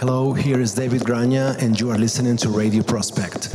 Hello, here is David Granha, and you are listening to Radio Prospect.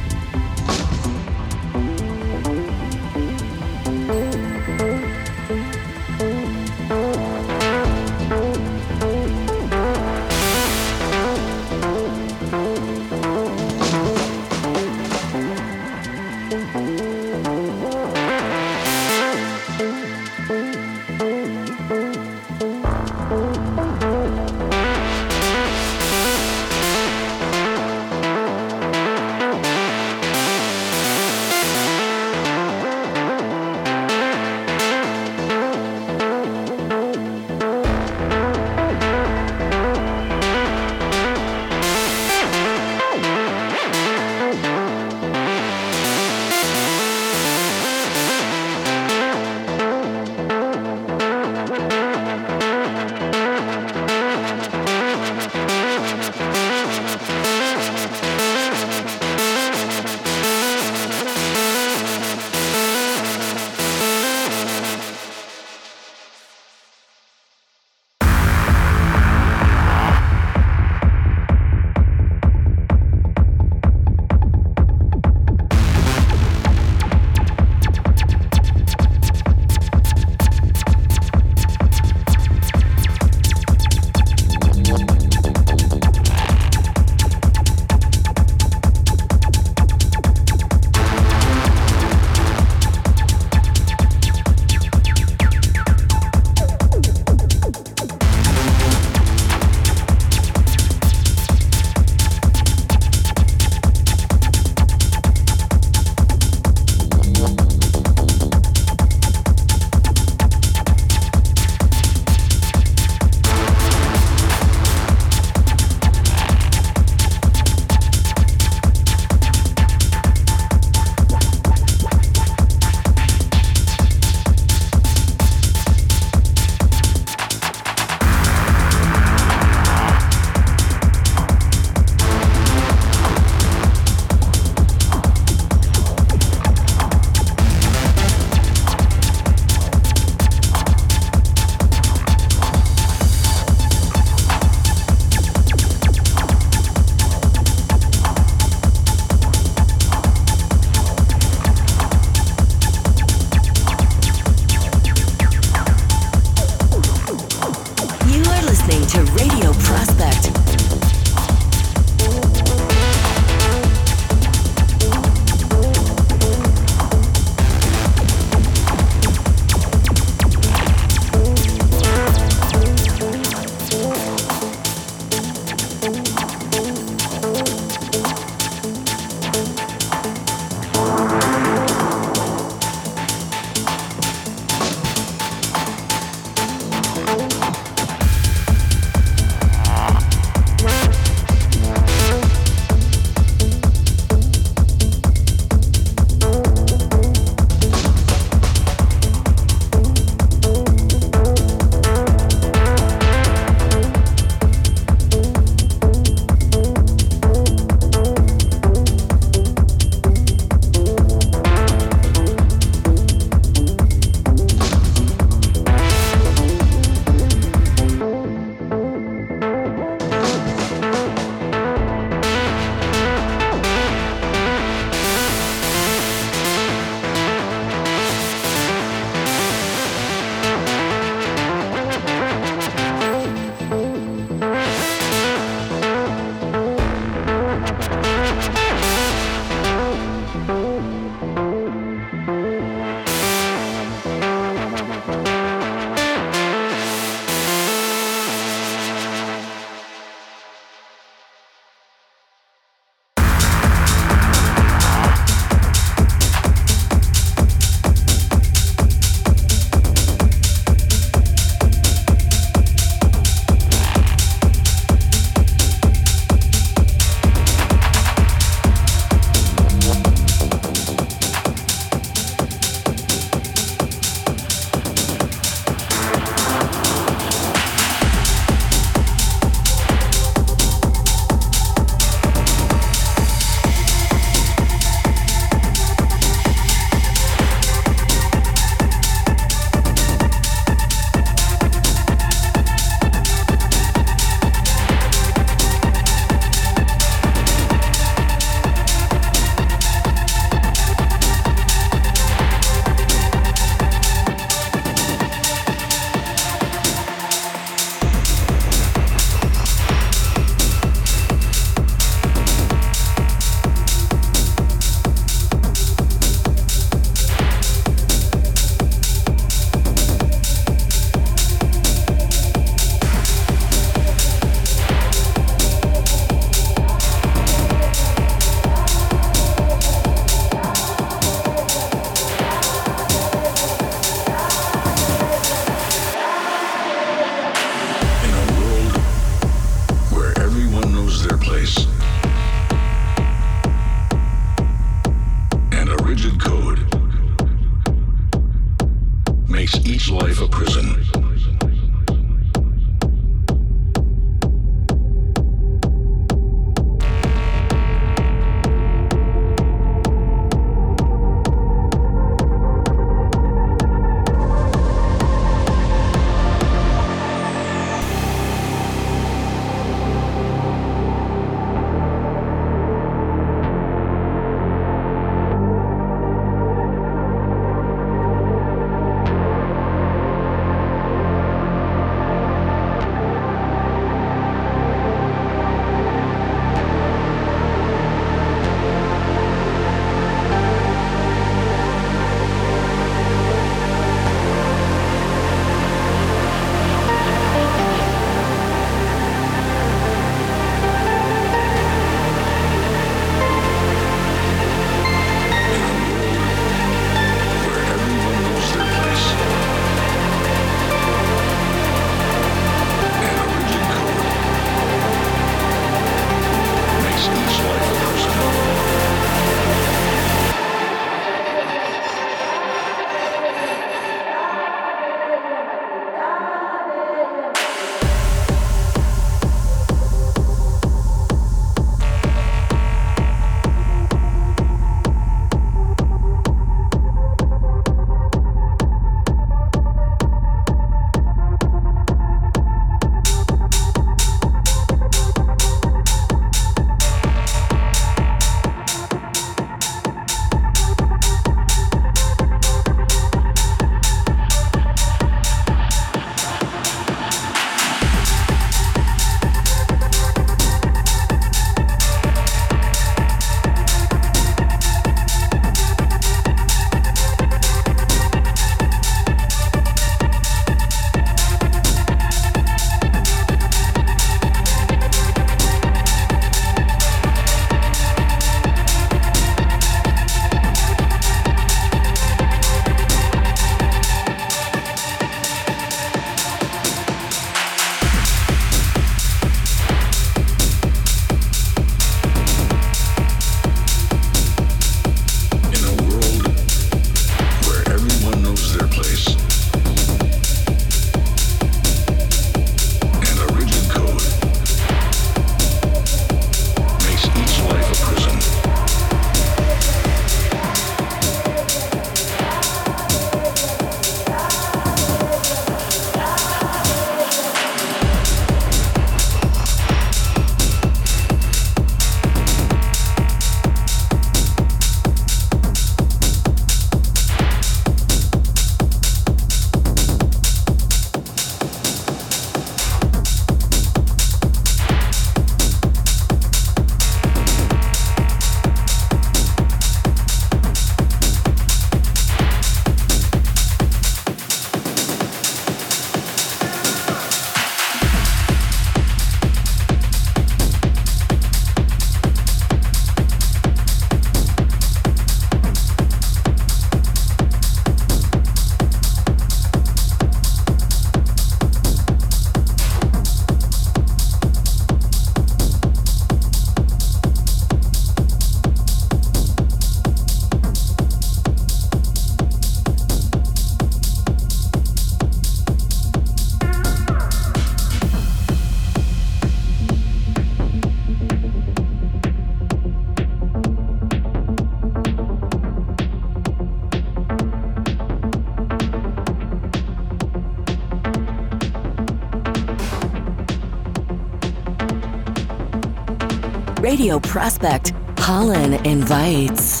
Radio Prospect, Holland invites.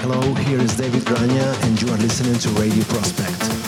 Hello, here is David Granha, and you are listening to Radio Prospect.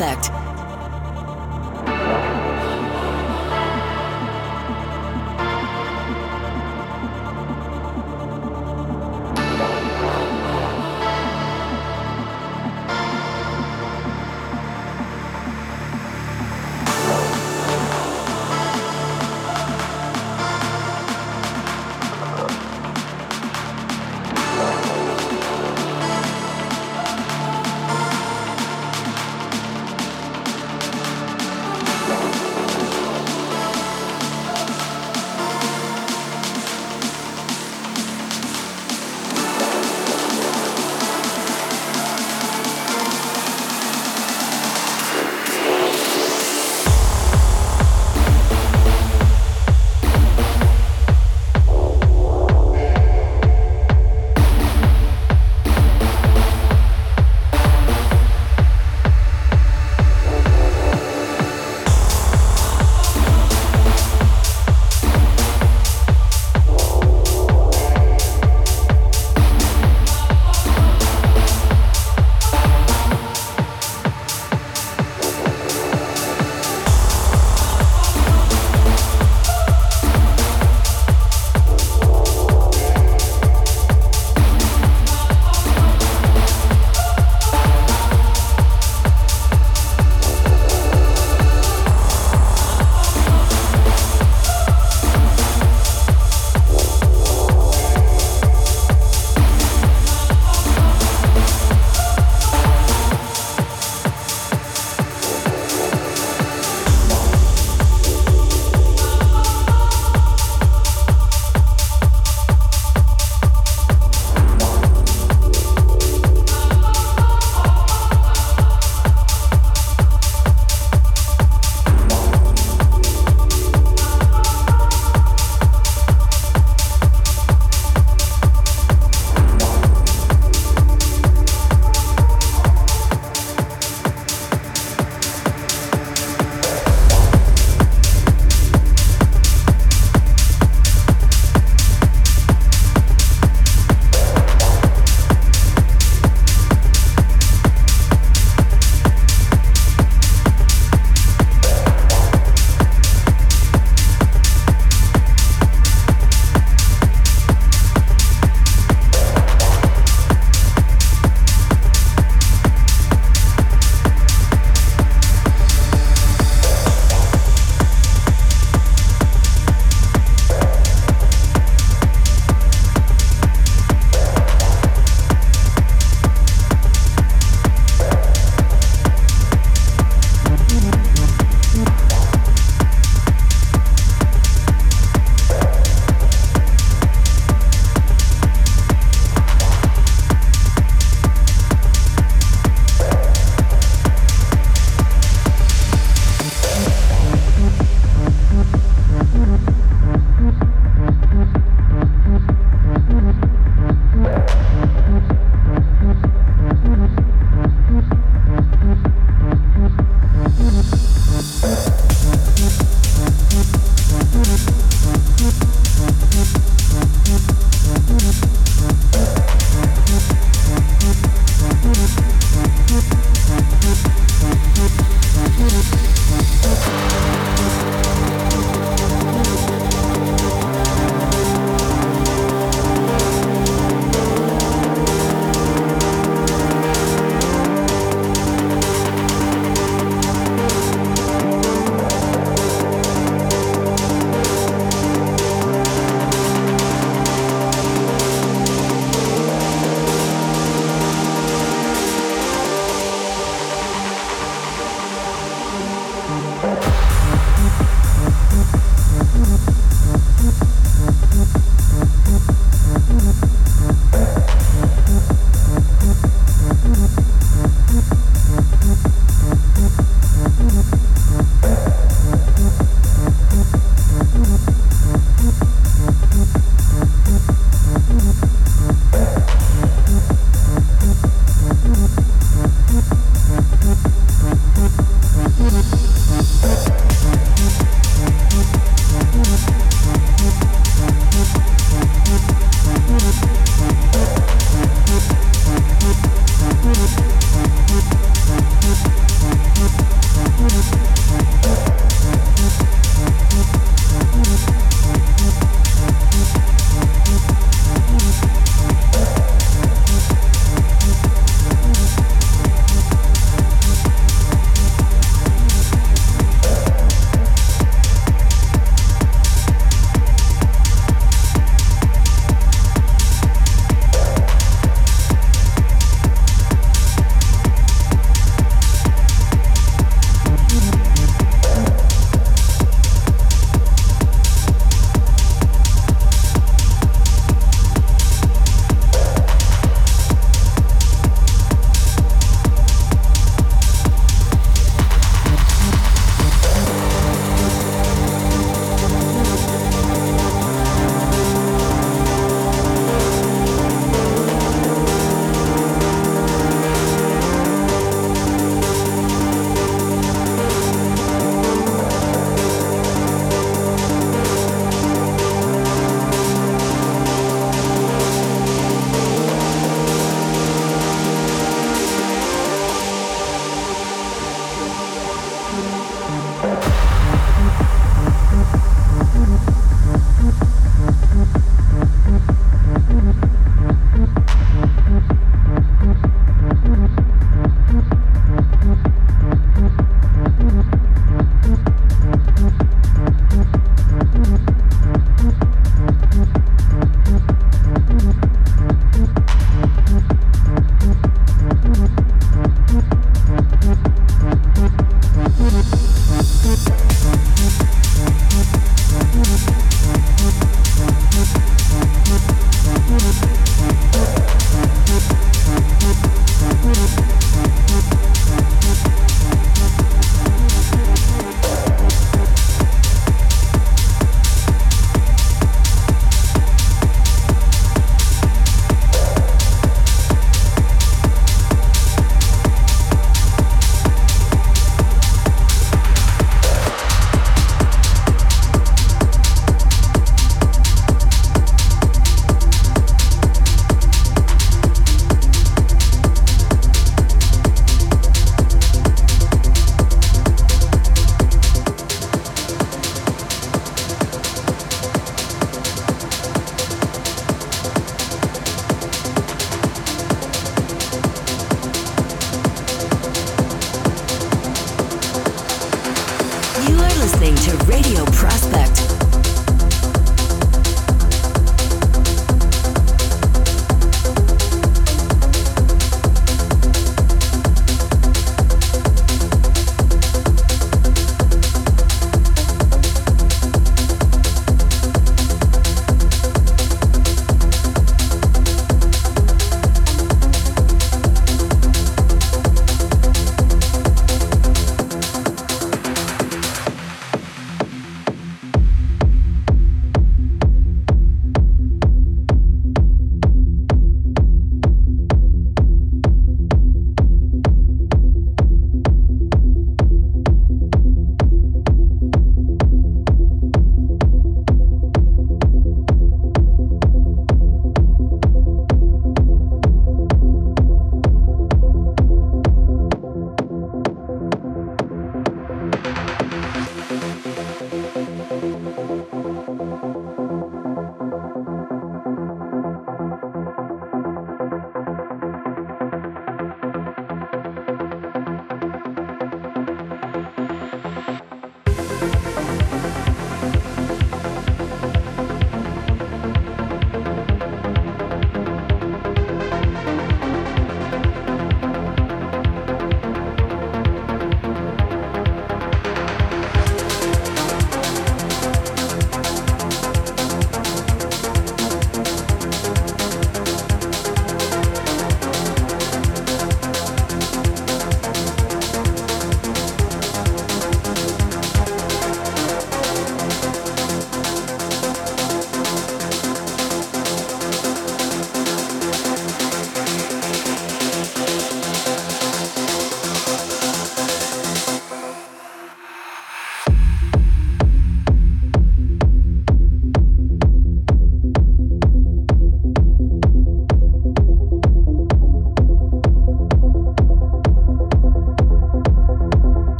Prospect.